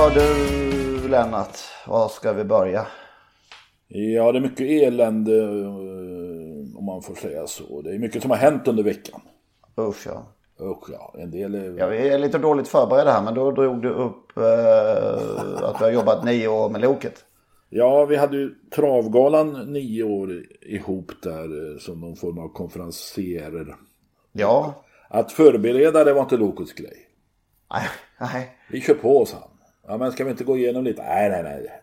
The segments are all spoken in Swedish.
Hör du Lennart, var ska vi börja? Ja, det är mycket elände eh, om man får säga så. Det är mycket som har hänt under veckan. Usch ja. Usch ja, en del är... Ja, vi är lite dåligt förberedda här men då drog du upp eh, att du har jobbat nio år med Loket. Ja, vi hade ju Travgalan nio år ihop där eh, som någon form av konferenserer. Ja. Att förbereda det var inte Lokets grej. Nej, nej. Vi kör på, sa han. Ja, men ska vi inte gå igenom lite? Nej, nej, nej.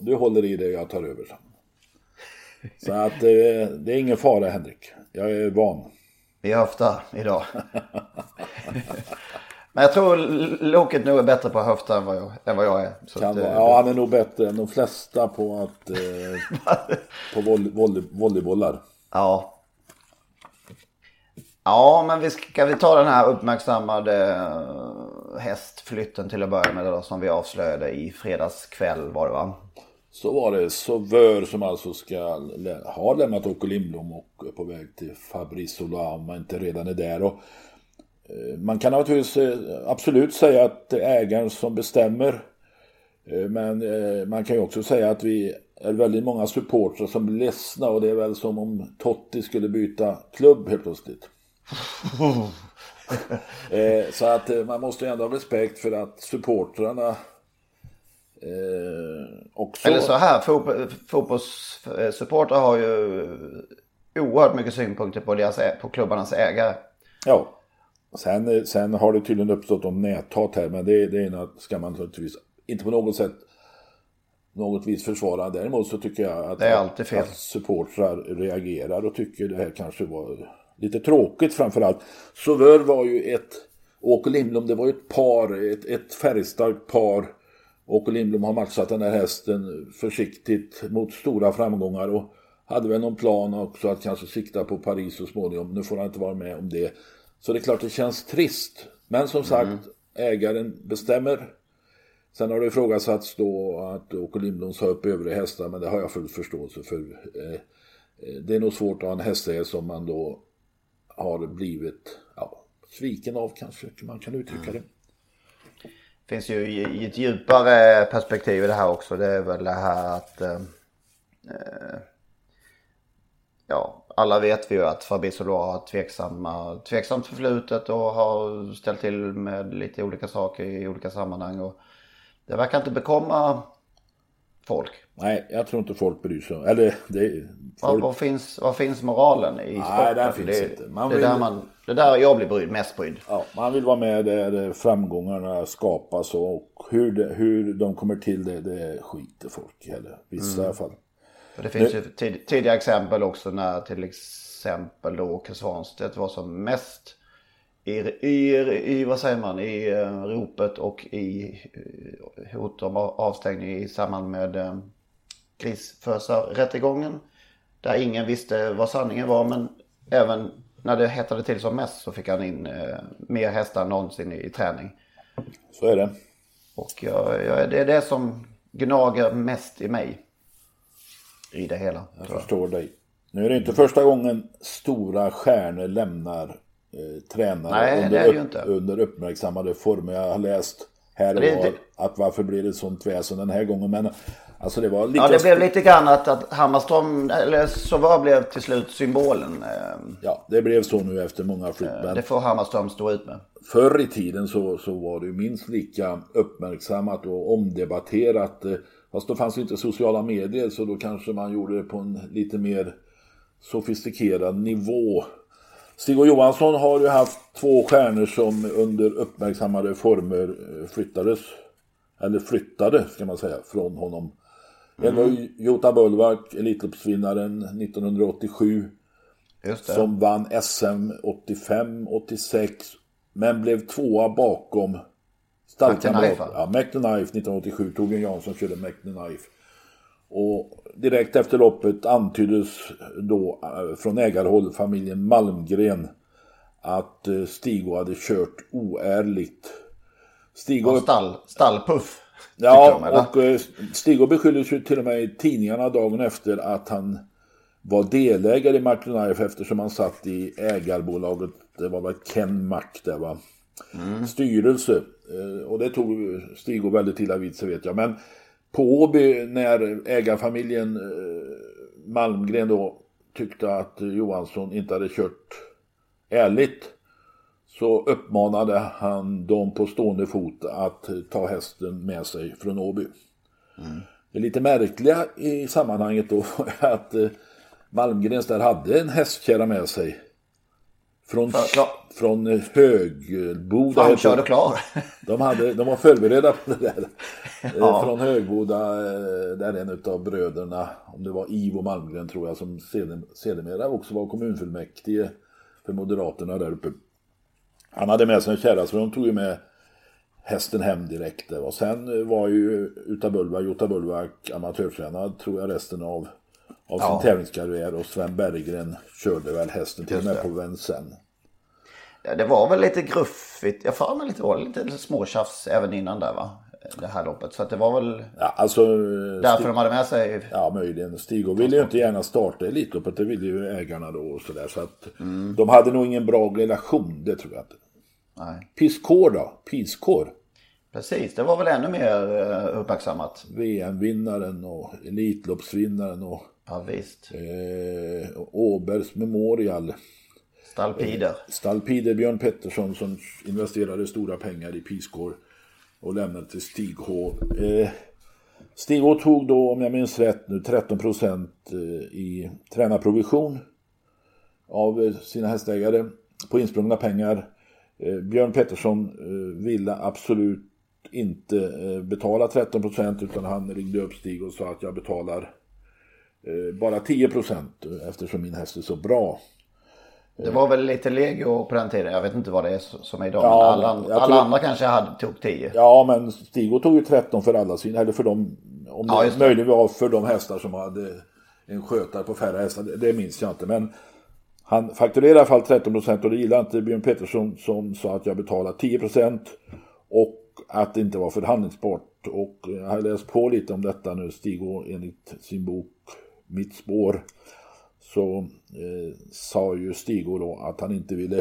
Du håller i det och jag tar över. Så att eh, det är ingen fara, Henrik. Jag är van. Vi höftar idag. men jag tror Loket nog är bättre på att höfta än vad jag, än vad jag är. Att, eh, Ja, han är nog bättre än de flesta på att... Eh, på volley, volley, volleybollar. Ja. Ja, men vi ska vi ta den här uppmärksammade eh, hästflytten till att börja med då, som vi avslöjade i fredags kväll var det va? Så var det Sauveur som alltså ska har lämnat Åke Lindblom och är på väg till Fabrice Ola om man inte redan är där. Och, eh, man kan naturligtvis eh, absolut säga att det är ägaren som bestämmer. Men man kan ju också säga att vi är väldigt många supportrar som blir ledsna och det är väl som om Totti skulle byta klubb helt plötsligt. eh, så att eh, man måste ju ändå ha respekt för att supportrarna eh, också... Eller så här, fotbo- fotbollssupportrar har ju oerhört mycket synpunkter på, deras, på klubbarnas ägare. Ja. Sen, sen har det tydligen uppstått om näthat här, men det, det är något, ska man naturligtvis inte på något sätt något vis försvara. Däremot så tycker jag att, att supportrar reagerar och tycker det här kanske var lite tråkigt framförallt. Sauveur var ju ett, Åke Lindblom, det var ju ett par, ett, ett färgstarkt par. Åke Lindblom har matchat den här hästen försiktigt mot stora framgångar och hade väl någon plan också att kanske sikta på Paris så småningom. Nu får han inte vara med om det. Så det är klart det känns trist. Men som sagt, ägaren bestämmer. Sen har det ifrågasatts då att Åke Lindblom sa upp övriga hästar, men det har jag full förståelse för. Eh, eh, det är nog svårt att ha en hästägare som man då har blivit ja, sviken av kanske, man kan uttrycka det. finns ju i i ett djupare perspektiv i det här också. Det är väl det här att eh, eh, ja, alla vet vi ju att Fabrizio Loa har tveksamma, tveksamt förflutet och har ställt till med lite olika saker i olika sammanhang. Och det verkar inte bekomma folk. Nej, jag tror inte folk bryr sig. Eller det... Folk, var, finns, finns moralen i sporten? den finns det, inte. Man det, vill- där man, det är där jag blir brydd, mest brydd. ja, man vill vara med där framgångarna skapas och hur, det, hur de kommer till det, det skiter folk i. Eller vissa i alla fall. För det finns ju tid, tidiga exempel också när till exempel då Åke Svanstedt var som mest i, i, i vad säger man, i eh, ropet och i eh, hot om avstängning i samband med eh, grisfösarrättegången. Där ingen visste vad sanningen var men även när det hettade till som mest så fick han in eh, mer hästar än någonsin i, i träning. Så är det. Och jag, jag, det är det som gnager mest i mig. I det hela. Jag jag. förstår dig. Nu är det inte första gången stora stjärnor lämnar eh, tränare Nej, det under, det upp, under uppmärksammade former. Jag har läst här och Det- var det- att varför blir det sånt väsen den här gången. Men alltså det var lika... Ja, det blev lite grann att, att Hammarström, eller Sauveur blev till slut symbolen. Eh, Ja, det blev så nu efter många flytt. Men Det får Hammarström stå ut med. förr i tiden så, så var det ju minst lika uppmärksammat och omdebatterat. eh, Fast då fanns ju inte sociala medier så då kanske man gjorde det på en lite mer sofistikerad nivå. Stig och Johansson har ju haft två stjärnor som under uppmärksammade former eh, flyttades. Eller flyttade ska man säga från honom. Mm. En var Jota Bullvack, Elitloppsvinnaren 1987. Som vann SM 85, 86. Men blev tvåa bakom stallkamrat. Ja, Knife 1987. Torbjörn Jansson körde Knife. Och direkt efter loppet antyddes då eh, från ägarhåll familjen Malmgren att eh, Stigo hade kört oärligt. Stigo... Stall, stallpuff. Ja, de, och eh, Stigo beskylldes ju till och med i tidningarna dagen efter att han var delägare i Martin Knife eftersom han satt i ägarbolaget, det var väl Ken Mack där va, mm. styrelse. Och det tog Stigo väldigt illa vid sig vet jag. Men på Åby när ägarfamiljen eh, Malmgren då tyckte att Johansson inte hade kört ärligt så uppmanade han dem på stående fot att ta hästen med sig från Åby. Mm. Det lite märkliga i sammanhanget då var att eh, Malmgrens där hade en hästkärra med sig. Från, ja. från Högboda. Framkörd och klar. De, hade, de var förberedda på det där. Ja. Från Högboda, eh, där en av bröderna, om det var Ivo Malmgren tror jag, som sedermera också var kommunfullmäktige för Moderaterna där uppe. Han hade med sig en kärra så de tog ju med hästen hem direkt. Och sen var ju Uta Bulva, Jota Bulva amatörtränad tror jag resten av av sin ja. tävlingskarriär och Sven Berggren körde väl hästen till och med på Vincennes. Ja, det var väl lite gruffigt. Jag får mig lite, lite småtjafs även innan där va? Det här loppet. Så det var väl ja, alltså, därför Stig... de hade med sig. Ja, möjligen. Stig ville ju inte gärna starta Elitloppet. Det ville ju ägarna då och sådär. Så att mm. de hade nog ingen bra relation. Det tror jag inte. Nej. Piskor då? Piskor? Precis, det var väl ännu mer eh, uppmärksammat. VM-vinnaren och Elitloppsvinnaren och Ja visst. Eh, Åbergs Memorial. Stalpider. Stalpider Björn Pettersson som investerade stora pengar i Pisgård och lämnade till Stig H. Eh, Stig H tog då, om jag minns rätt nu, 13 procent eh, i tränarprovision av eh, sina hästägare på insprungna pengar. Eh, Björn Pettersson eh, ville absolut inte betala 13 procent utan han ringde upp Stig och sa att jag betalar bara 10 procent eftersom min häst är så bra. Det var väl lite legio på den tiden. Jag vet inte vad det är som är idag. Ja, alla, alla tror... andra kanske hade, tog 10. Ja, men Stigo tog ju 13 för alla sina. Eller för dem. Om ja, det möjligen var för de hästar som hade en skötare på färre hästar. Det, det minns jag inte. Men han fakturerade i alla fall 13 procent och det gillade inte Björn Pettersson som sa att jag betalar 10 procent. Och att det inte var förhandlingsbart. Och jag har läst på lite om detta nu. Stigo enligt sin bok mitt spår så eh, sa ju Stigo då att han inte ville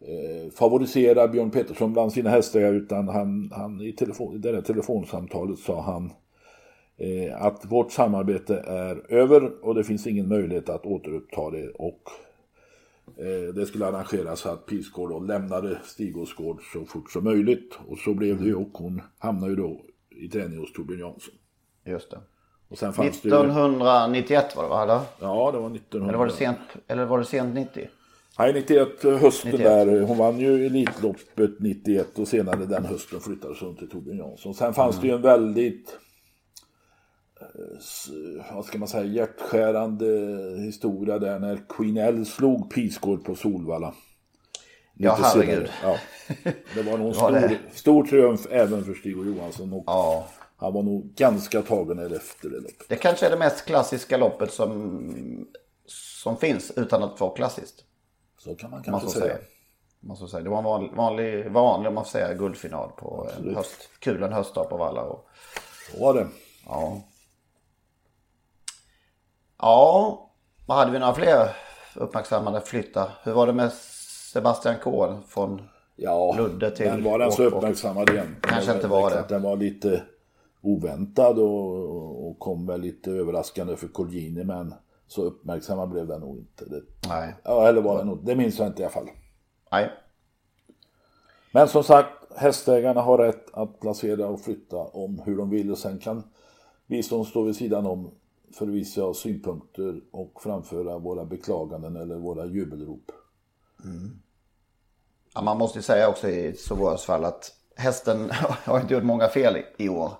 eh, favorisera Björn Pettersson bland sina hästar utan han, han i, telefon, i det där telefonsamtalet sa han eh, att vårt samarbete är över och det finns ingen möjlighet att återuppta det och eh, det skulle arrangeras så att Pilsgård då lämnade Stigåsgård så fort som möjligt och så blev det ju och hon hamnade ju då i träning hos Torbjörn Jansson. Just det. Och sen fanns 1991 det... var det va? Eller? Ja, det var 1900. Eller var det sent, eller var det sent 90? Nej, 91 hösten 91. där. Hon vann ju Elitloppet 91 och senare den hösten flyttades hon till Torbjörn Jansson. Sen fanns mm. det ju en väldigt eh, vad ska man säga, hjärtskärande historia där när Queen L slog Pisgård på Solvalla. Ja, herregud. Ja, det var nog en stor, stor triumf även för Stig och Johansson. Och ja. Han var nog ganska tagen efter det loppet. Det kanske är det mest klassiska loppet som, som finns utan att vara klassiskt. Så kan man kanske man säga. säga. Man ska säga. Det var en vanlig, vanlig, vanlig om man får säga, guldfinal på en höst, kul en höstdag på Valla. Och... Så var det. Ja. Ja, vad hade vi några fler uppmärksammade flyttar? Hur var det med Sebastian Kohl från ja, Ludde till... Ja, var den så uppmärksammad igen? Kanske inte var det. Den var lite oväntad och, och kom väl lite överraskande för Colgjini men så uppmärksamma blev den nog inte. Det, Nej. Ja, eller var det nog, det minns jag inte i alla fall. Nej. Men som sagt, hästägarna har rätt att placera och flytta om hur de vill och sen kan vi som står vid sidan om förvisa synpunkter och framföra våra beklaganden eller våra jubelrop. Ja, man måste ju säga också i Soboras fall att hästen har inte gjort många fel i år.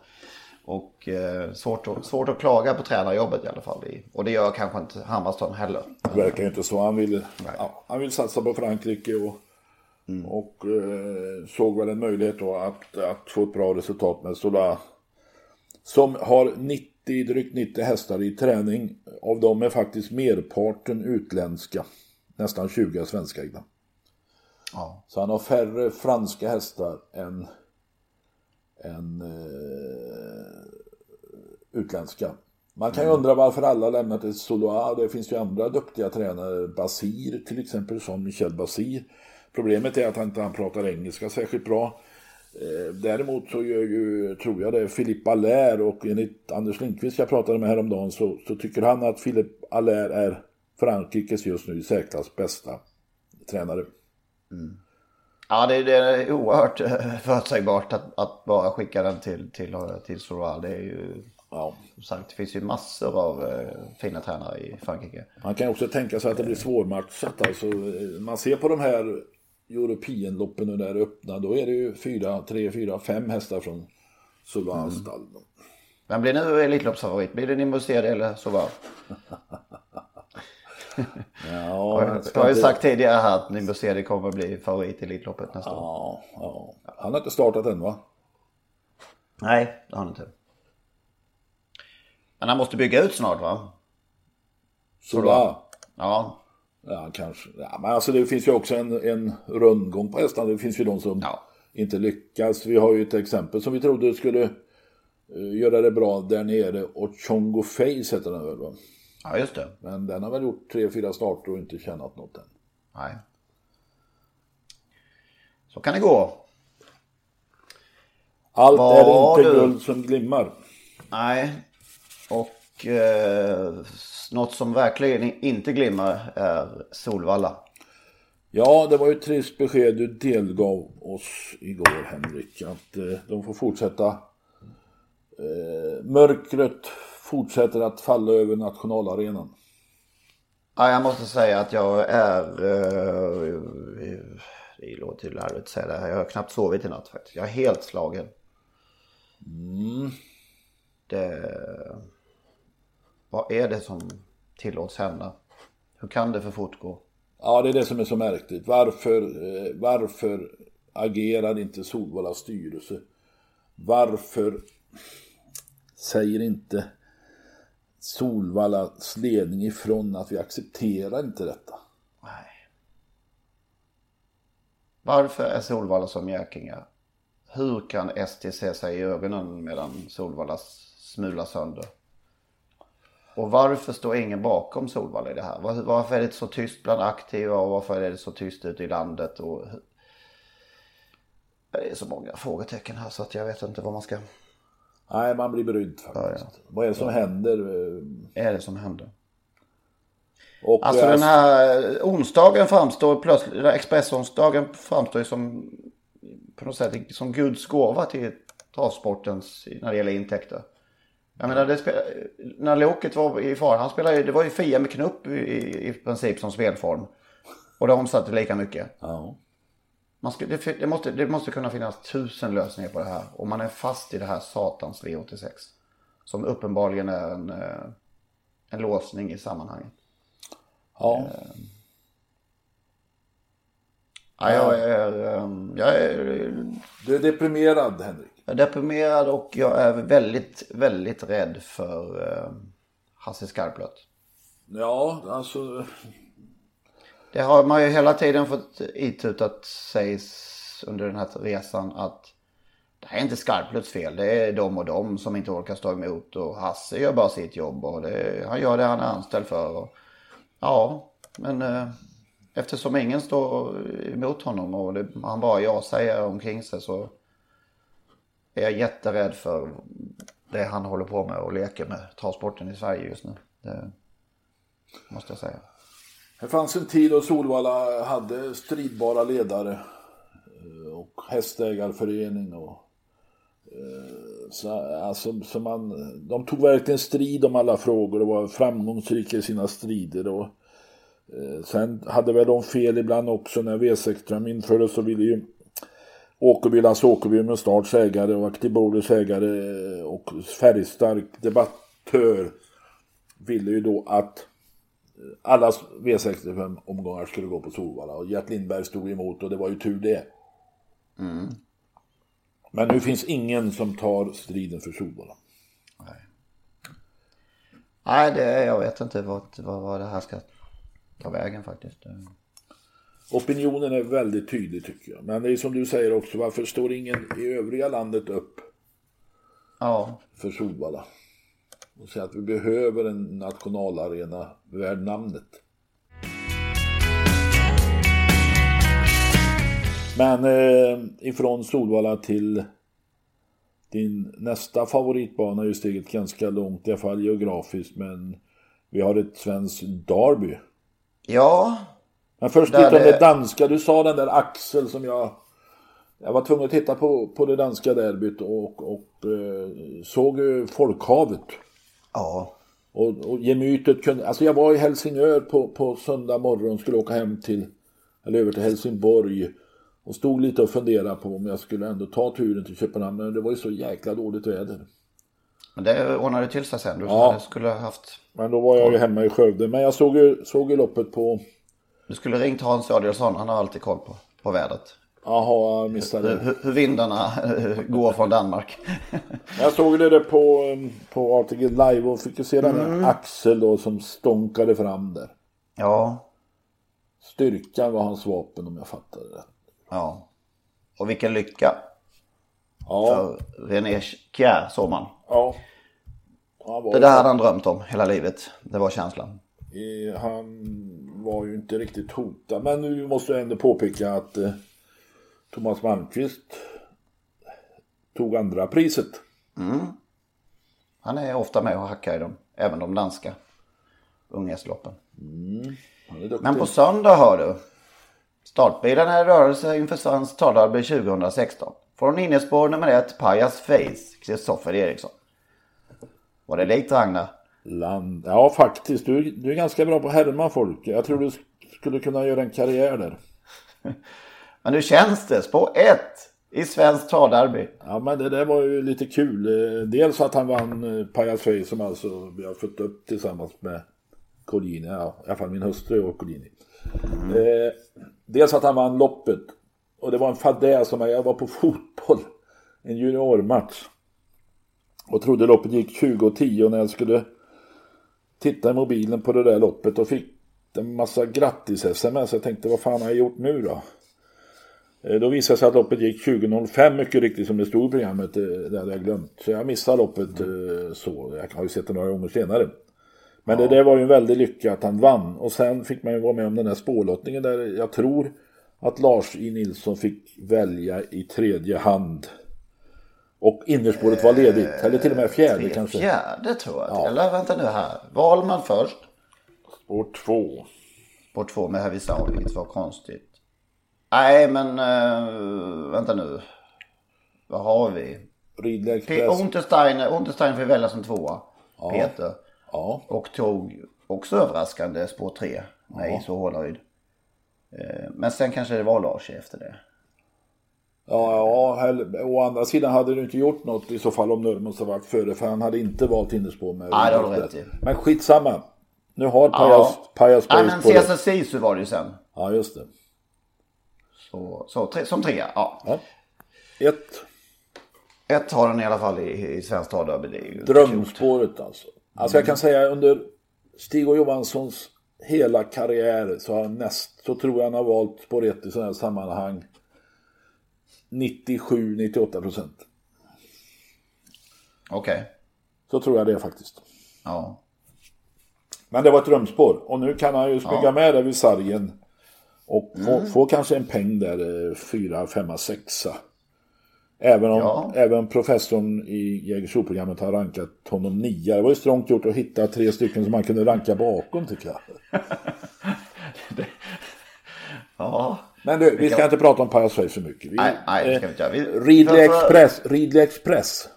Och eh, svårt, att, svårt att klaga på tränarjobbet i alla fall. Och det gör kanske inte Hammarström heller. Det verkar inte så. Han vill, ja, han vill satsa på Frankrike och, och eh, såg väl en möjlighet då att, att få ett bra resultat med Sola. Som har 90, drygt 90 hästar i träning. Av dem är faktiskt merparten utländska. Nästan 20 svenskägda. Ja. Så han har färre franska hästar än, än eh, utländska. Man kan ju undra varför alla lämnat till Soloa. Det finns ju andra duktiga tränare. Basir till exempel, som Michel Basir. Problemet är att han inte han pratar engelska särskilt bra. Eh, däremot så gör ju, tror jag det, Philippe Allaire och enligt Anders Lindqvist jag pratade med häromdagen så, så tycker han att Philippe Allaire är Frankrikes just nu i särklass bästa tränare. Mm. Ja, det, det är oerhört eh, förutsägbart att, att bara skicka den till, till, till Soral. Det är ju, Ja. sagt, det finns ju massor av eh, fina tränare i Frankrike. Man kan också tänka sig att det blir svårmatchat. Alltså, eh, man ser på de här European-loppen nu där öppna, då är det ju fyra, tre, fyra, fem hästar från Souvans stall. Vem blir nu Elitloppsfavorit? Blir det CD eller Soval? Ja, jag Jag har ju sagt tidigare här att Nimbo CD kommer att bli favorit i Elitloppet nästa år. Ja, ja. Han har inte startat än va? Nej, det har han inte. Men han måste bygga ut snart va? Sola. Ja, Ja, kanske. Ja, men alltså det finns ju också en, en rundgång på hästarna. Det finns ju de som Ja. inte lyckas. Vi har ju ett exempel som vi trodde skulle eh, göra det bra där nere. Och Chongo Face heter den väl va? Ja just det. Men den har väl gjort tre, fyra starter och inte tjänat något än. Nej. Så kan det gå. Allt Vad är inte du? guld som glimmar. Nej. Och eh, något som verkligen inte glimmar är Solvalla. Ja, det var ju ett trist besked du delgav oss igår Henrik. Att eh, de får fortsätta. Eh, mörkret fortsätter att falla över nationalarenan. Ja, jag måste säga att jag är... Eh, det låter ju larvigt att säga det här. Jag har knappt sovit i natt faktiskt. Jag är helt slagen. Det... Vad är det som tillåts hända? Hur kan det för fortgå? Ja, det är det som är så märkligt. Varför, eh, varför agerar inte Solvallas styrelse? Varför säger inte Solvallas ledning ifrån att vi accepterar inte detta? Nej. Varför är Solvalla som Jäkinga? Hur kan ST se sig i ögonen medan Solvalla smular sönder? Och varför står ingen bakom Solvalla i det här? Varför är det så tyst bland aktiva och varför är det så tyst ute i landet? Och... Det är så många frågetecken här så att jag vet inte vad man ska... Nej, man blir brydd faktiskt. Ja, Vad är det som händer? eh, Är det som händer? Och Alltså eh, den här onsdagen framstår plötsligt, expressonsdagen framstår ju som på något sätt som Guds gåva till travsportens när det gäller intäkter. Jag menar, det spel, när Loket var i fara, han spelade det var ju Fia med knupp i, i, i princip som spelform. Och det omsatte lika mycket. Ja. Man ska, det, det, måste, det måste kunna finnas tusen lösningar på det här. Och man är fast i det här satans V86. Som uppenbarligen är en, eh, en låsning i sammanhanget. ja. Ja, jag är, ehm, jag är Du är deprimerad Henrik. deprimerad och jag är väldigt, väldigt rädd för eh, Hasse Skarplöt. Ja, alltså. Det har man ju hela tiden fått itutat sig under den här resan att det här är inte Skarplöts fel. Det är de och de som inte orkar stå emot och Hasse gör bara sitt jobb och det, han gör det han är anställd för. Och, ja, men eh, eftersom ingen står emot honom och det, han bara jag säger omkring sig så är jag jätterädd för det han håller på med och leker med transporten i Sverige just nu. Det måste jag säga. Det fanns en tid då Solvalla hade stridbara ledare eh, och hästägarförening och eh, så, alltså, så man, de tog verkligen strid om alla frågor och var framgångsrika i sina strider och Eh, sen hade väl de fel ibland också när V6 infördes så ville ju Åkerby, Lasse Åkerby med starts ägare och Aktibolis ägare eh, och färgstark debattör ville ju då att alla V65-omgångar skulle gå på Solvalla och Gert Lindberg stod emot och det var ju tur det. Mm. Men nu finns ingen som tar striden för Solvalla. Nej. Nej, det, jag vet inte vad, vad, vad det här ska ta vägen faktiskt. Opinionen är väldigt tydlig tycker jag. Men det är som du säger också, varför står ingen i övriga landet upp ja. för Solvalla? Och säger att vi behöver en nationalarena värd namnet. Men eh, ifrån Solvalla till din nästa favoritbana är ju steget ganska långt, i alla fall geografiskt. Men vi har ett svenskt derby. Ja. Men först lite om det danska. Du sa den där Axel som jag... Jag var tvungen att titta på, på det danska derbyt och, och eh, såg folkhavet. Ja. Och, och gemytet kunde... Alltså jag var i Helsingör på, på söndag morgon, skulle åka hem till... Eller över till Helsingborg. Och stod lite och funderade på om jag skulle ändå ta turen till Köpenhamn. Men det var ju så jäkla dåligt väder. Men det ordnade till sig sen. Du ja. skulle ha haft... Men då var jag ju hemma i Skövde. Men jag såg ju, såg ju loppet på... Du skulle ringt Hans Adielsson. Han har alltid koll på, på vädret. Jaha, jag missade det. Hur, hur vindarna går från Danmark. jag såg det på, på ATG Live och fick ju se den mm. Axel då som stånkade fram där. Ja. Styrkan var hans vapen om jag fattade det. Ja. Och vilken lycka. Ja. För René Kjär såg man. Ja. Det där hade han drömt om hela livet. Det var känslan. Han var ju inte riktigt hotad. Men nu måste jag ändå påpeka att eh, Thomas Malmqvist tog andra priset. Mm. Han är ofta med och hackar i dem. Även de danska unghästloppen. Mm. Men på söndag hör du. Startbilen är i rörelse inför Svenskt Talderby 2016. Från innerspår nummer ett, Pajas Face, Kristoffer Eriksson. Var det likt Ragnar? Land. Ja, faktiskt. Du, du är ganska bra på att härma folk. Jag tror du skulle kunna göra en karriär där. men hur känns det? Spår ett i Svenskt Travderby. Ja, men det där var ju lite kul. Eh, dels att han vann eh, Pajas som alltså vi har fått upp tillsammans med Collini. Ja, i alla fall min hustru och Collini. Mm. Eh, dels att han vann loppet. Och det var en fadäs som jag var på fotboll. En juniormatch. Och trodde loppet gick 20 och 10 och när jag skulle titta i mobilen på det där loppet och fick en massa grattis-sms. Jag tänkte vad fan har jag gjort nu då? Eh, då visade det sig att loppet gick 20.05 mycket riktigt som det stod i programmet. Eh, det hade jag glömt. Så jag missade loppet mm. så. Jag har ju sett det några gånger senare. Men ja. det där var ju en väldig lycka att han vann. Och sen fick man ju vara med om den här spårlottningen där jag tror att Lars I. Nilsson fick välja i tredje hand. Och innerspåret var ledigt. Eller till och med fjärde Tre, kanske. Fjärde tror jag. Ja. Eller vänta nu här. Valman först. Spår två. Spår två med Havisaur, vilket var konstigt. Nej men uh, vänta nu. Vad har vi? Ridley Express. Unterstein, Unterstein får välja som tvåa. Ja. Peter. Ja. Och tog också överraskande spår tre. Nej, ja. så Hållaryd. Eh, men sen kanske det var Lars efter det. Ja, ja, å andra sidan hade du inte gjort något i så fall om Nurmos hade varit före. För han hade inte valt innerspår med. Nej, det har rätt i. Men skitsamma. Nu har Pajas, ja. Pajas Nej, men Cesar Sisu var det ju sen. Ja, just det. Så, så tre, som trea, ja. ja. Ett. Ett har den i alla fall i, i Svenskt Travderby. Drömspåret alltså. Alltså jag kan säga under Stig och Johanssons hela karriär så, har näst, så tror jag han har valt spår 1 i sådana här sammanhang 97-98 procent. Okej. Okay. Så tror jag det faktiskt. Ja. Men det var ett drömspår och nu kan han ju smyga ja. med där vid sargen. Och få, mm. få kanske en peng där, 4, 5, 6. Även om ja. även professorn i Jägersro-programmet har rankat honom nia. Det var ju strångt gjort att hitta tre stycken som man kunde ranka bakom tycker jag. det... Ja. Men du, vi ska inte prata om Pajas för mycket. Vi, nej, nej, det ska vi inte göra. Ridley Express, Ridley Express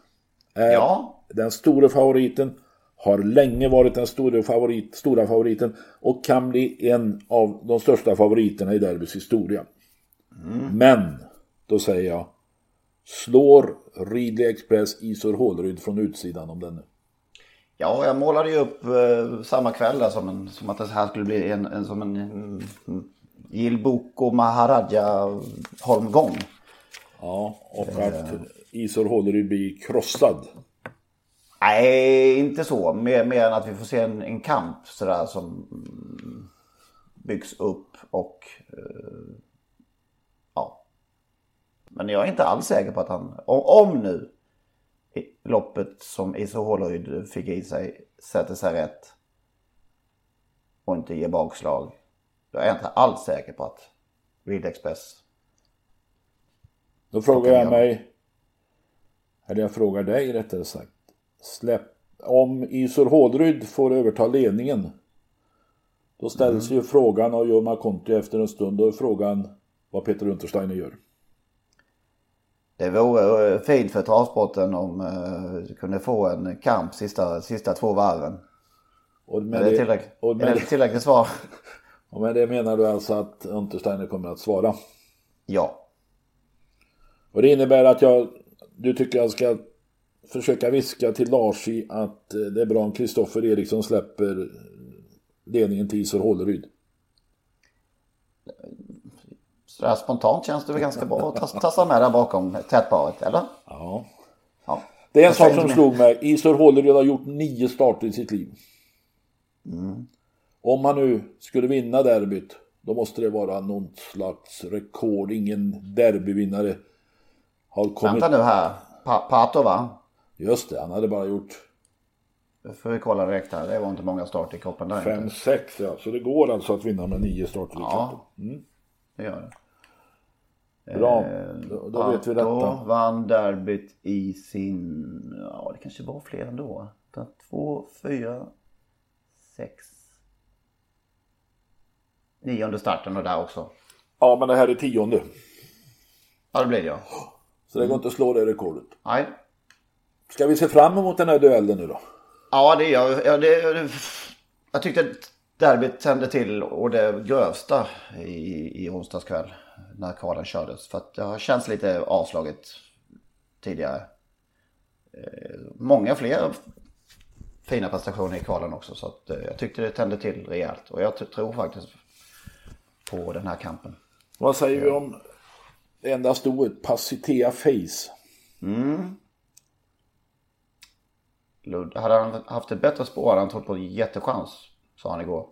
ja. den stora favoriten. Har länge varit den stora, favorit, stora favoriten och kan bli en av de största favoriterna i derbys historia. Mm. Men, då säger jag, slår Ridley Express Isor Hålryd från utsidan om denne? Ja, jag målade ju upp eh, samma kväll där som, en, som att det här skulle bli en, en som en mm, Gilboko Maharaja holmgång. Ja, och att eh. Isor Hålryd blir krossad. Nej, inte så. Mer, mer än att vi får se en, en kamp sådär som byggs upp och uh, ja. Men jag är inte alls säker på att han, om, om nu loppet som Iso Hålryd fick i sig sätter sig rätt och inte ger bakslag. Då är jag inte alls säker på att Reed Express Då frågar jag mig, eller jag frågar dig rättare sagt släpp, om Isor Hålryd får överta ledningen då ställs mm. ju frågan av Jorma Conti efter en stund. Då är frågan vad Peter Untersteiner gör. Det vore eh, fint för travsporten om uh, vi kunde få en kamp sista, sista två varven. Och med är det, tillräckligt, och med är det tillräckligt svar? Och med det menar du alltså att Untersteiner kommer att svara? Ja. Och det innebär att jag, du tycker jag ska försöka viska till Larsi att eh, det är bra om Kristoffer Eriksson släpper ledningen till Isor Hålleryd. Sådär spontant känns det väl ganska bra att tassa med där bakom tätparet, eller? Ja. ja. Det är en sak som slog mig. Isor Hålleryd har gjort nio starter i sitt liv. Mm. Om han nu skulle vinna derbyt, då måste det vara något slags rekord. Ingen derbyvinnare har kommit... Vänta nu här. Pa Pato va? Just det, han hade bara gjort... Det får vi kolla direkt här. Det var inte många starter i kroppen där. Fem, sex ja. Så det går alltså att vinna med nio starter i ja, mm. det gör det. Bra, eh, då, då vet vi detta. Då vann derbyt i sin, ja det kanske var fler ändå. Två, fyra, sex, nionde starten och där också. Ja men det här är tionde. Ja det blir det ja. Så det går inte att slå det rekordet. Nej. Ska vi se fram emot den här duellen nu då? Ja det gör jag. Det, jag tyckte derbyt tände till och det grövsta i, i onsdags kväll när kvalen kördes. För att det har känts lite avslaget tidigare. Eh, många fler fina prestationer i kvalen också. Så att, eh, jag tyckte det tände till rejält. Och jag tror faktiskt på den här kampen. Vad säger vi om det enda stoet, Passitea Face? Mm. Lund, hade han haft ett bättre spår hade han trott på en jättechans, sa han igår.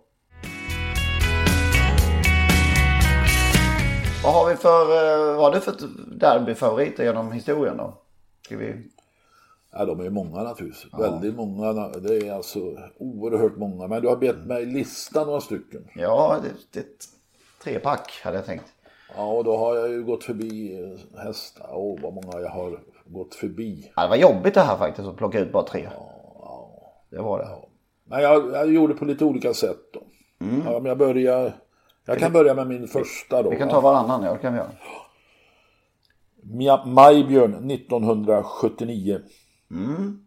Vad har vi för, eh, vad har du för derbyfavoriter genom historien då? Ska vi... Ja, de är många naturligtvis. Ja. Väldigt många. Det är alltså oerhört många. Men du har bett mig lista några stycken. Ja, det, det tre pack hade jag tänkt. Ja, och då har jag ju gått förbi eh, hästar. Åh, vad många jag har gått förbi. Ja, det var jobbigt det här faktiskt att plocka ut bara tre. Ja, ja. Det var det. Ja. Men jag, jag gjorde på lite olika sätt då. Mm. Ja, men jag börjar jag kan börja med min första då. Vi kan ta varannan, ja det kan vi göra. Majbjörn 1979. Mm.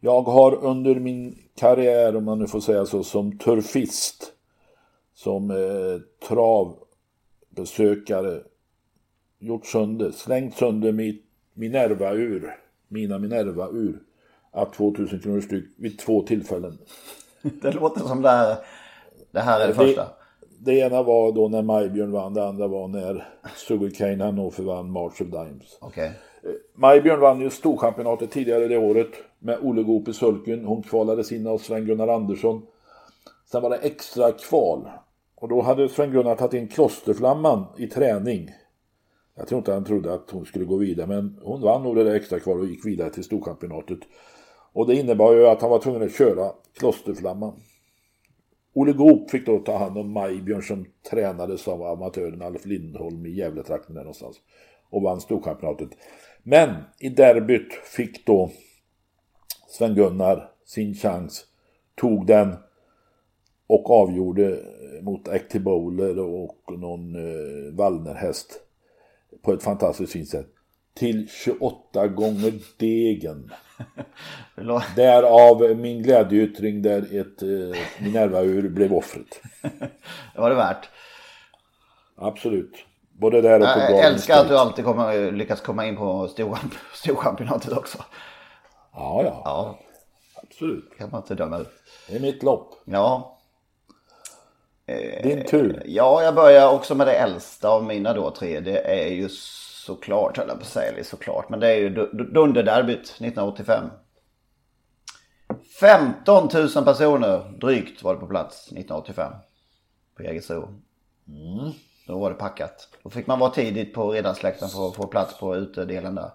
Jag har under min karriär, om man nu får säga så, som turfist, som eh, travbesökare, gjort sönder, slängt sönder mitt Minerva-ur, mina Minerva-ur, att 2000 kronor styck vid två tillfällen. det låter som det här, det här är det, det första det ena var då när Majbjörn vann, det andra var när Sugarcane Hannover vann March of Dimes. Okay. Eh, Majbjörn vann ju Storchampionatet tidigare det året med Olle Goop i sulken. Hon kvalades in av Sven-Gunnar Andersson. Sen var det extra kval. Och då hade Sven-Gunnar tagit in Klosterflamman i träning. Jag tror inte han trodde att hon skulle gå vidare men hon vann nog det där extra kvar och gick vidare till storkampionatet. Och det innebar ju att han var tvungen att köra Klosterflamman. Olle Goop fick då ta hand om Majbjörn som tränades av amatören Alf Lindholm i Gävletrakten där någonstans. Och vann storkampionatet. Men i derbyt fick då Sven-Gunnar sin chans. Tog den och avgjorde mot Active Bowler och någon eh, Wallnerhäst på ett fantastiskt fint sätt. till 28 gånger degen. Därav min glädjeyttring där ett eh, Minerva-ur blev offret. Det var det värt. Absolut. Både där och på Jag älskar att du alltid kommer, lyckas komma in på stor- storchampionatet också. Ja, ja, Ja, absolut. kan man inte döma ut. Det är mitt lopp. Ja, Din tur. ja, jag börjar också med det äldsta av mina då tre. Det är ju såklart, höll jag på att säga, eller såklart, men det är ju Du- Dunderderbyt 1985. 15 000 personer drygt var det på plats 1985 på Jägersro. Då var det packat. Då fick man vara tidigt på Riddarsläkten för att få plats på utedelen där.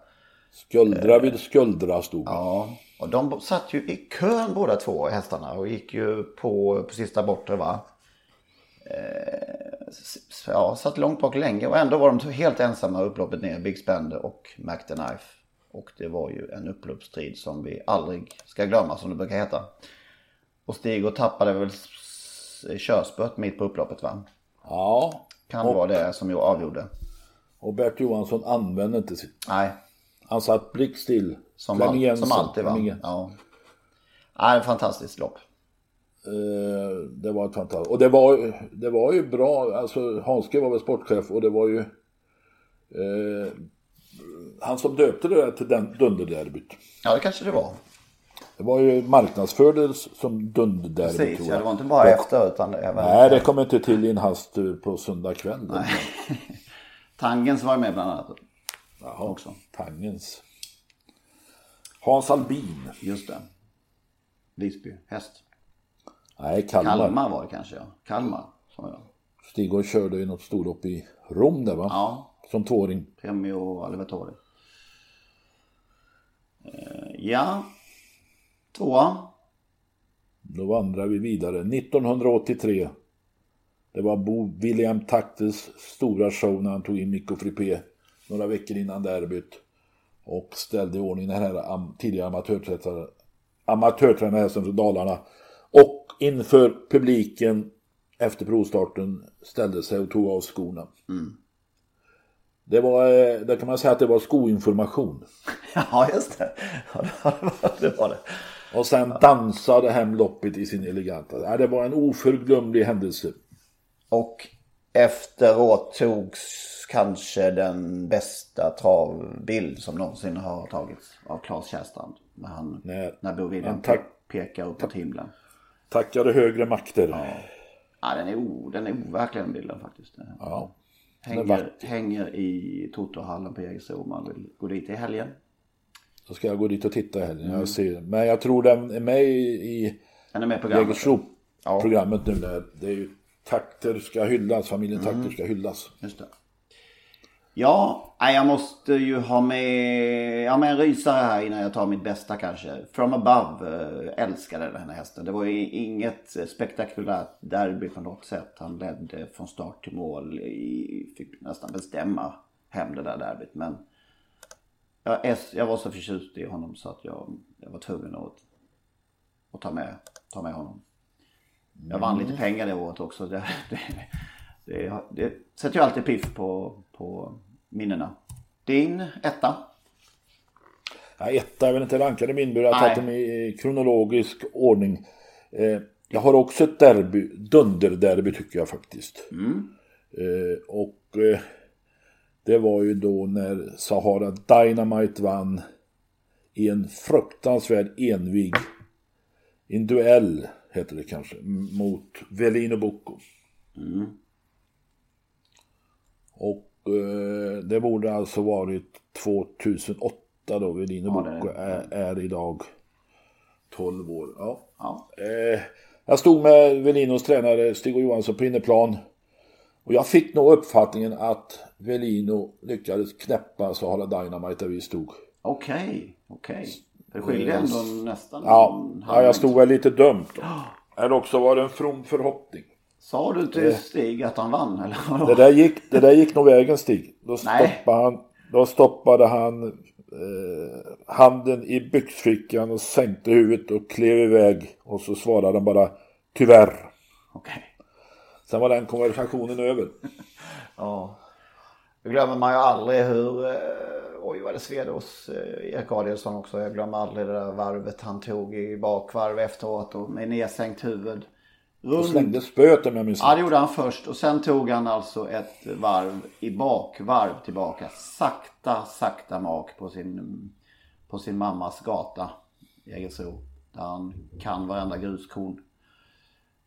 Skuldra vid skuldra stod. Ja, och de satt ju i kön båda två hästarna och gick ju på, på sista bortre va. Eh, ja, satt långt bak länge och ändå var de helt ensamma upploppet ner, Big Spender och Mac the Knife. Och det var ju en upploppsstrid som vi aldrig ska glömma som det brukar heta. Och Stig och tappade väl körspöet mitt på upploppet va? Ja. Kan Och- vara det som jag avgjorde. Och Bert Johansson använde inte sitt. Nej, Han satt blickstill. som, all, som alltid va? Jensen. Ja. Nej, fantastiskt lopp. Eh, det var ett fantastiskt. Och det var, det var ju bra. Alltså Hanske var väl sportchef och det var ju eh, han som döpte det där till den dunderderbyt. Ja, det kanske det var. Det var ju marknadsfördes som dunderderbyt. Precis, tror ja, jag. det var inte bara efter utan även... Nej, det kom inte till i en hast eh, på söndag kväll. Tangens var med bland annat. Jaha, också. Tangens. Hans Albin. Just det. Visby, häst. Nej, Kalmar. Kalmar var det kanske ja. Kalmar, sa jag. Stig körde ju något storlopp i Rom där va? Ja, Som tvååring. Premio Alvetori. Eh, ja. Tvåa. Då vandrar vi vidare. 1983. Det var Bo William Taktes stora show när han tog in Mikko Frippé några veckor innan derbyt. Och ställde i ordning den här am- tidigare amatörtränaren amatörtränarhästen från Dalarna. Inför publiken efter provstarten ställde sig och tog av skorna. Det var, eh, där kan man säga att det var skoinformation. Ja, just det. Ja, det var det. Och sen dansade hem loppet i sin eleganta. Det var en oförglömlig händelse. Och efteråt togs kanske den bästa travbild som någonsin har tagits av Claes Kärrstrand. När, han, När- när Bo William pekar upp mot himlen. Tackade högre makter. Ja, den är, o, den är overklig den bilden faktiskt. Ja. Hänger, hänger i Totohallen på Jägersro om man vill gå dit i helgen. Så ska jag gå dit och titta här. Mm. Jag ser. Men jag tror den är med i, i Den är med på programmet. Jägersro-programmet nu. Där. Det är ju takter ska hyllas. Familjen Mm. takter ska hyllas. Just det. Ja, jag måste ju ha med, ja, med en rysare här innan jag tar mitt bästa kanske. From above äh, älskade den här hästen. Det var ju inget spektakulärt derby på något sätt. Han ledde från start till mål. I, fick nästan bestämma hem det där derbyt. Men jag, jag var så förtjust i honom så att jag, jag var tvungen att, att ta, med, ta med honom. Jag vann lite pengar det året också. Det, det, det, det sätter ju alltid piff på, på minnena. Din etta? Ja, etta är väl inte rankad i min bur. Jag har tagit dem i kronologisk ordning. Eh, jag har också ett derby. Dunderderby tycker jag faktiskt. Eh, och eh, det var ju då när Sahara Dynamite vann i en fruktansvärd envig, en duell heter det kanske, mot Velino Bocco. Och eh, det borde alltså varit 2008 då Velino Ja, det är är, är idag 12 år. Ja. Ja. Eh, jag stod med Velinos tränare Stig Johansson på inneplan. Och jag fick nog uppfattningen att Velino lyckades knäppa Sahara Dynamite där vi stod. Okej, okej. Det skiljer ändå nästan Ja, ja jag stod väl lite dumt då. Eller också var det en from förhoppning. Sa du till Stig att han vann eller vadå? Det där gick, det där gick nog vägen Stig. Då Nej. stoppade han, då stoppade han eh, handen i byxfickan och sänkte huvudet och klev iväg. Och så svarade han bara tyvärr. Okej. Sen var den konversationen över. Ja. Det glömmer man ju aldrig hur, eh, oj vad det sved hos eh, Erik Adielsson också. Jag glömmer aldrig det där varvet han tog i bakvarv efteråt och med nedsänkt huvud. Och slängde spöet om jag minns Ja, det gjorde han först. Och sen tog han alltså ett varv i bakvarv tillbaka. Sakta, sakta mak på sin, på sin mammas gata i Jägersro. Där han kan varenda gruskorn.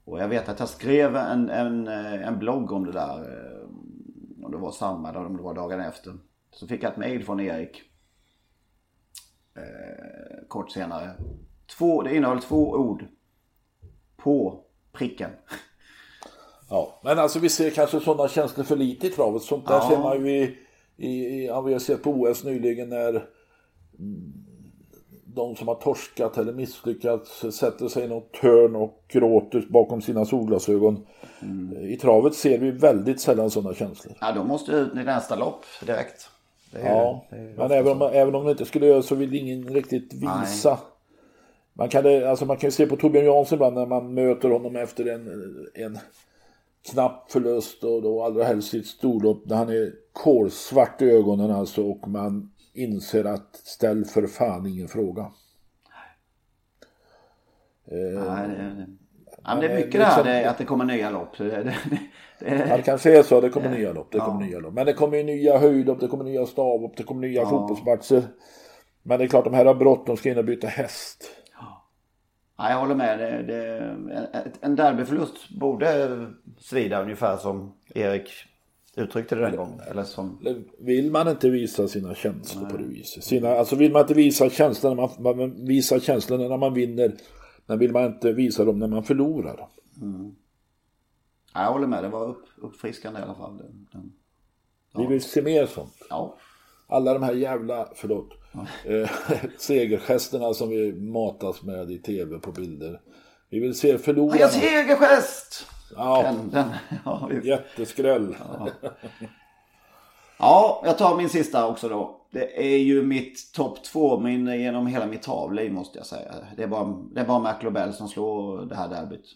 Och jag vet att jag skrev en, en, en blogg om det där. eh, Om det var samma dag, om det var dagen efter. Så fick jag ett mail från Erik. Eh, kort senare. Två, det innehöll två ord. På pricken. Ja, men alltså vi ser kanske sådana känslor för lite i travet. Sånt där Ja. ser man ju i, i, i vi har sett på OS nyligen när mm, de som har torskat eller misslyckats sätter sig i något hörn och gråter bakom sina solglasögon. I travet ser vi väldigt sällan sådana känslor. Ja, de måste ut i nästa lopp direkt. Är, Ja, men även om, även om de inte skulle göra så vill ingen riktigt visa. Man kan, alltså man kan ju se på Torbjörn Jansson ibland när man möter honom efter en, en knapp förlust och då allra helst i ett storlopp när han är kolsvart i ögonen alltså och man inser att ställ för fan ingen fråga. Nej, det, ja, men det är mycket liksom- det här att det kommer nya lopp. Det, det, Ja, kanske är så, det kommer nya lopp, det kommer nya lopp. Men det kommer ju nya höjdlopp, det kommer nya stavlopp, det kommer nya fotbollsmatcher. Men det är klart, de här har bråttom, ska in och byta häst. Ja, jag håller med. Det, det, en- en derbyförlust borde svida ungefär som Erik uttryckte det den gången. Eller som, Vill man inte visa sina känslor på det viset? Sina, alltså vill man inte visa känslorna när man, man visar känslorna när man vinner. Men vill man inte visa dem när man förlorar. ja, jag håller med. Det var upp, uppfriskande i alla fall. Den, den, Vi vill se mer sånt. ja. Alla de här jävla, förlåt, eh, segergesterna som vi matas med i tv på bilder. Vi vill se förlorarna. Jag segergest! Ja, den, ja, jätteskräll. Ja, jag tar min sista också då. Det är ju mitt topp två min, genom hela mitt travliv måste jag säga. Det är bara, det är bara Mac Lobel som slår det här derbyt.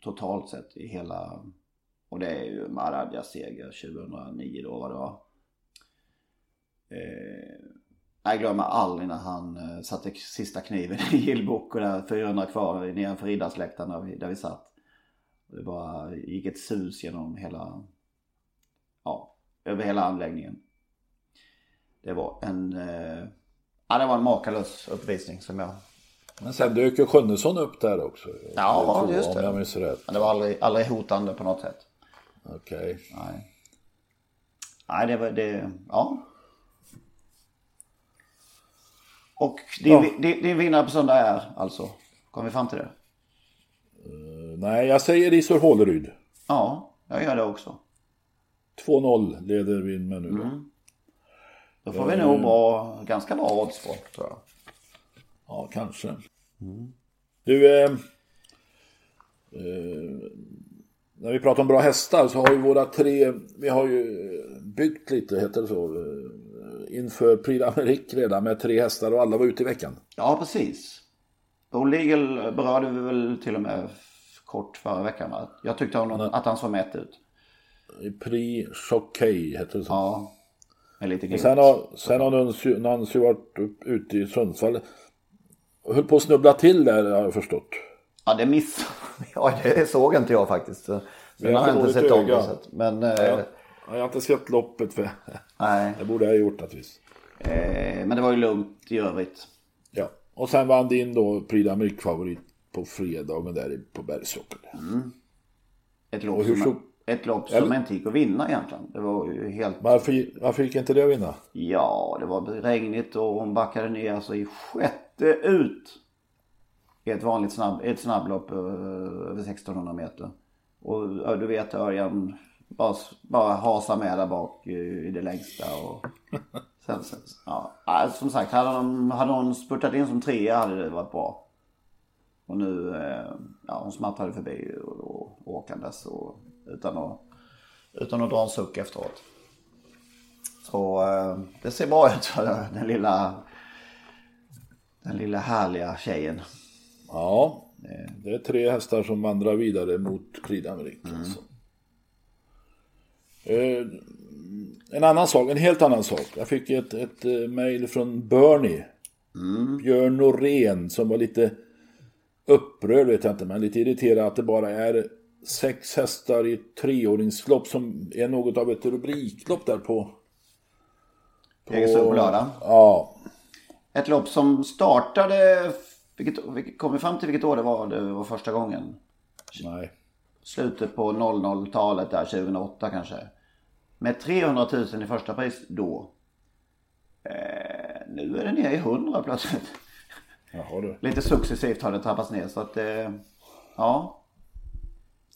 Totalt sett i hela... Och det är ju Maradjas seger 2009 då vad det var. Eh, jag glömmer aldrig när han eh, satte sista kniven i Gillbok och där 400 kvar nedanför riddarsläktaren där vi, där vi satt. Det bara gick ett sus genom hela... Ja, över hela anläggningen. Det var en... Eh, ja, det var en makalös uppvisning som jag... Men sen dök ju Sjunnesson upp där också. Ja, tror, just det. Om jag minns rätt. Men det var aldrig, aldrig hotande på något sätt. Okej. Nej. Nej, det var det... Ja. Och din, Ja. din, din vinnare på söndag är alltså? Kom vi fram till det? Nej, jag säger Isor Håleryd. Ja, jag gör det också. 2-0 leder vi med nu då. Mm. Då får vi nog bra, ganska bra odds på, tror jag. Ja, kanske. Du, eh, eh, när vi pratar om bra hästar så har ju våra tre, vi har ju byggt lite, heter det så, eh, inför Prix d'Amérique redan med tre hästar och alla var ute i veckan. Ja, precis. Bull Eagle berörde vi väl till och med kort förra veckan. Va? Jag tyckte honom, att han såg mätt ut. Prix Choquet heter det så. Ja, med lite glimt. Sen har, sen har Nancy, Nancy varit ute i Sundsvall och höll på att snubbla till där har jag förstått. Ja, det missade Ja, det såg inte jag faktiskt. Sen Jag har jag inte sett om det. så Men, eh, Jag, jag har inte sett loppet för nej. det borde jag ha gjort naturligtvis. Eh, men det var ju lugnt i övrigt. Ja, och sen vann din då Prix d'Amérique favorit på fredagen där på Bergsåker. Ett lopp, som, såg- ett lopp som inte gick att vinna egentligen. Det var ju helt... Varför, varför gick inte det att vinna? Ja, det var regnigt och hon backade ner alltså i sjätte ut. I ett vanligt snabb, ett snabblopp eh, över 1600 meter. Och ja, du vet Örjan bara, bara hasa med där bak i, det längsta. Och sen, sen, ja. Ja, som sagt, hade hon, hade hon spurtat in som trea hade det varit bra. Och nu, eh, ja hon smattrade förbi och, och, åkandes och, utan, att, utan att dra en suck efteråt. Så eh, det ser bra ut för den lilla, den lilla härliga tjejen. Ja, det är tre hästar som vandrar vidare mot Prix d'Amérique. Alltså. Eh, en annan sak, en helt annan sak. Jag fick ett, ett uh, mail från Bernie. Björn Norén som var lite upprörd vet jag inte, men lite irriterad att det bara är sex hästar i ett treåringslopp som är något av ett rubriklopp där på... på lördag. Ja. Ett lopp som startade, vilket, vilket, kom vi fram till vilket år det var, det var första gången? Nej. Slutet på 00-talet där, 2008 kanske. Med 300 000 i första pris då. Eh, nu är det nere i 100 plötsligt. Jaha, du. Lite successivt har det trappats ner så att eh, ja.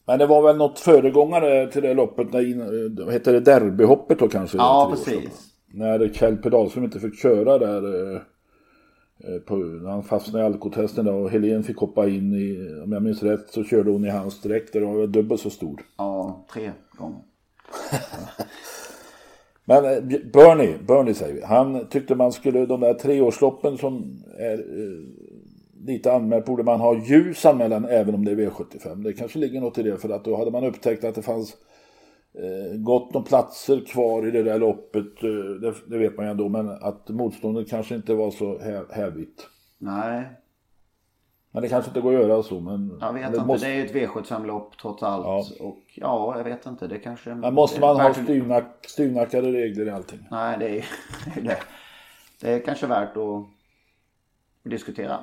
Men det var väl något föregångare till det loppet, när, vad hette det, derbyhoppet då kanske? Ja, precis. När Kjell Pedalström inte fick köra där. eh, eh, På, när han fastnade i alkotesten och Helen fick hoppa in i, om jag minns rätt så körde hon i hans dräkt och var dubbelt så stor. Ja, tre gånger. Men eh, Bernie, Bernie säger vi, han tyckte man skulle, de där treårsloppen som är eh, lite anmält, borde man ha ljus anmälan även om det är V75. Det kanske ligger något i det för att då hade man upptäckt att det fanns eh, gott om platser kvar i det där loppet. Eh, det, det vet man ju ändå, men att motståndet kanske inte var så här, härvitt. Nej, Men det kanske inte går att göra så, men... jag vet men inte. det måste, Det är ju ett V75-lopp trots allt. Ja. Och ja, jag vet inte. Det kanske... men måste det man ha styrnack, styrnackade regler i allting? Nej, det är det. är det. Det är kanske värt att diskutera.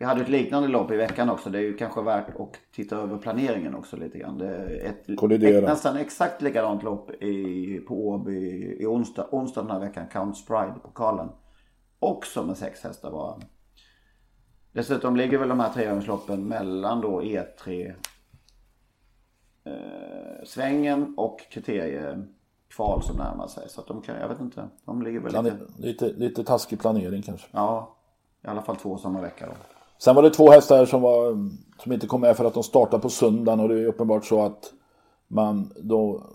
Vi hade ett liknande lopp i veckan också. Det är ju kanske värt att titta över planeringen också lite grann. Det är ett, Kollidera. ett nästan exakt likadant lopp i, på Åby i onsdag, onsdag den här veckan. Count Pride-pokalen. Också med sex hästar bara. Dessutom ligger väl de här treåringsloppen mellan då E3 eh, svängen och kriteriekval som närmar sig. Så att de kan, jag vet inte. De ligger väl lite, Lite, lite taskig planering kanske. ja, i alla fall två samma vecka då. Sen var det två hästar som, var, som inte kom med för att de startade på söndagen och det är uppenbart så att man då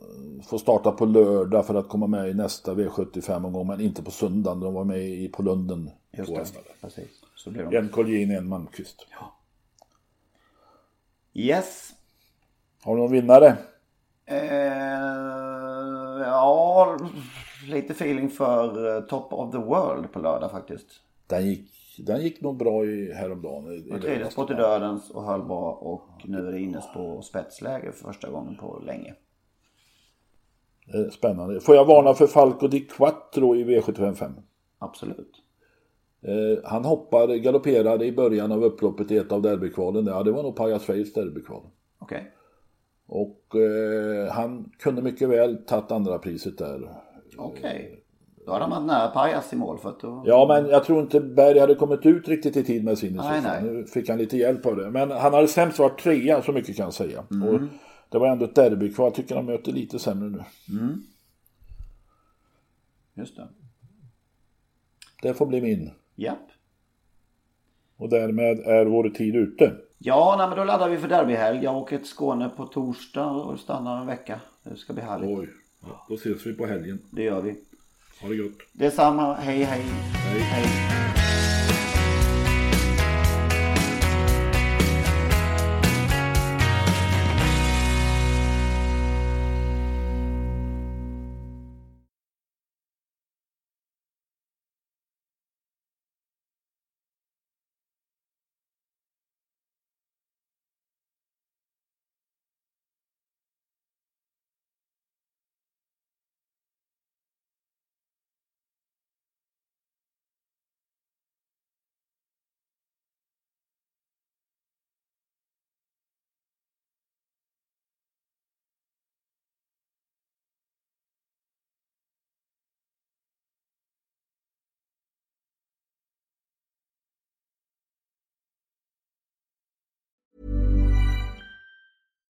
får starta på lördag för att komma med i nästa V75-omgång men inte på söndagen. De var med i på Lunden. Just det, precis. Så blir de. En Colgjini, en Malmqvist. Yes. Har du någon vinnare? Eh, ja, lite feeling för eh, Top of the World på lördag faktiskt. Den gick, den gick nog bra i häromdagen. i- i tredje sport i dödens och höll bra och nu är det inne på spetsläge för första gången på länge. Spännande. Får jag varna för Falco di Quattro i V755? Absolut. Eh, han hoppade, galopperade i början av upploppet i ett av derbykvalen. Ja, det var nog Pajas Freys derbykval. Okej. Och eh, han kunde mycket väl tagit andra priset där. Okej. Då hade man nära Pajas i mål för att då... Ja, men jag tror inte Berg hade kommit ut riktigt i tid med sin Nej, nej. Nu fick han lite hjälp av det. Men han hade sämst varit trea, så mycket kan jag säga. Mm. Och det var ändå ett derbykval. Jag tycker han möter lite sämre nu. Just det. Det får bli min. Japp. Och därmed är vår tid ute. Ja, nej, men då laddar vi för derbyhelg. Jag åker till Skåne på torsdag och stannar en vecka. Det ska bli härligt. Oj, då ses vi på helgen. Det gör vi. Ha det gott. Detsamma. Hej, hej. Hej. hej.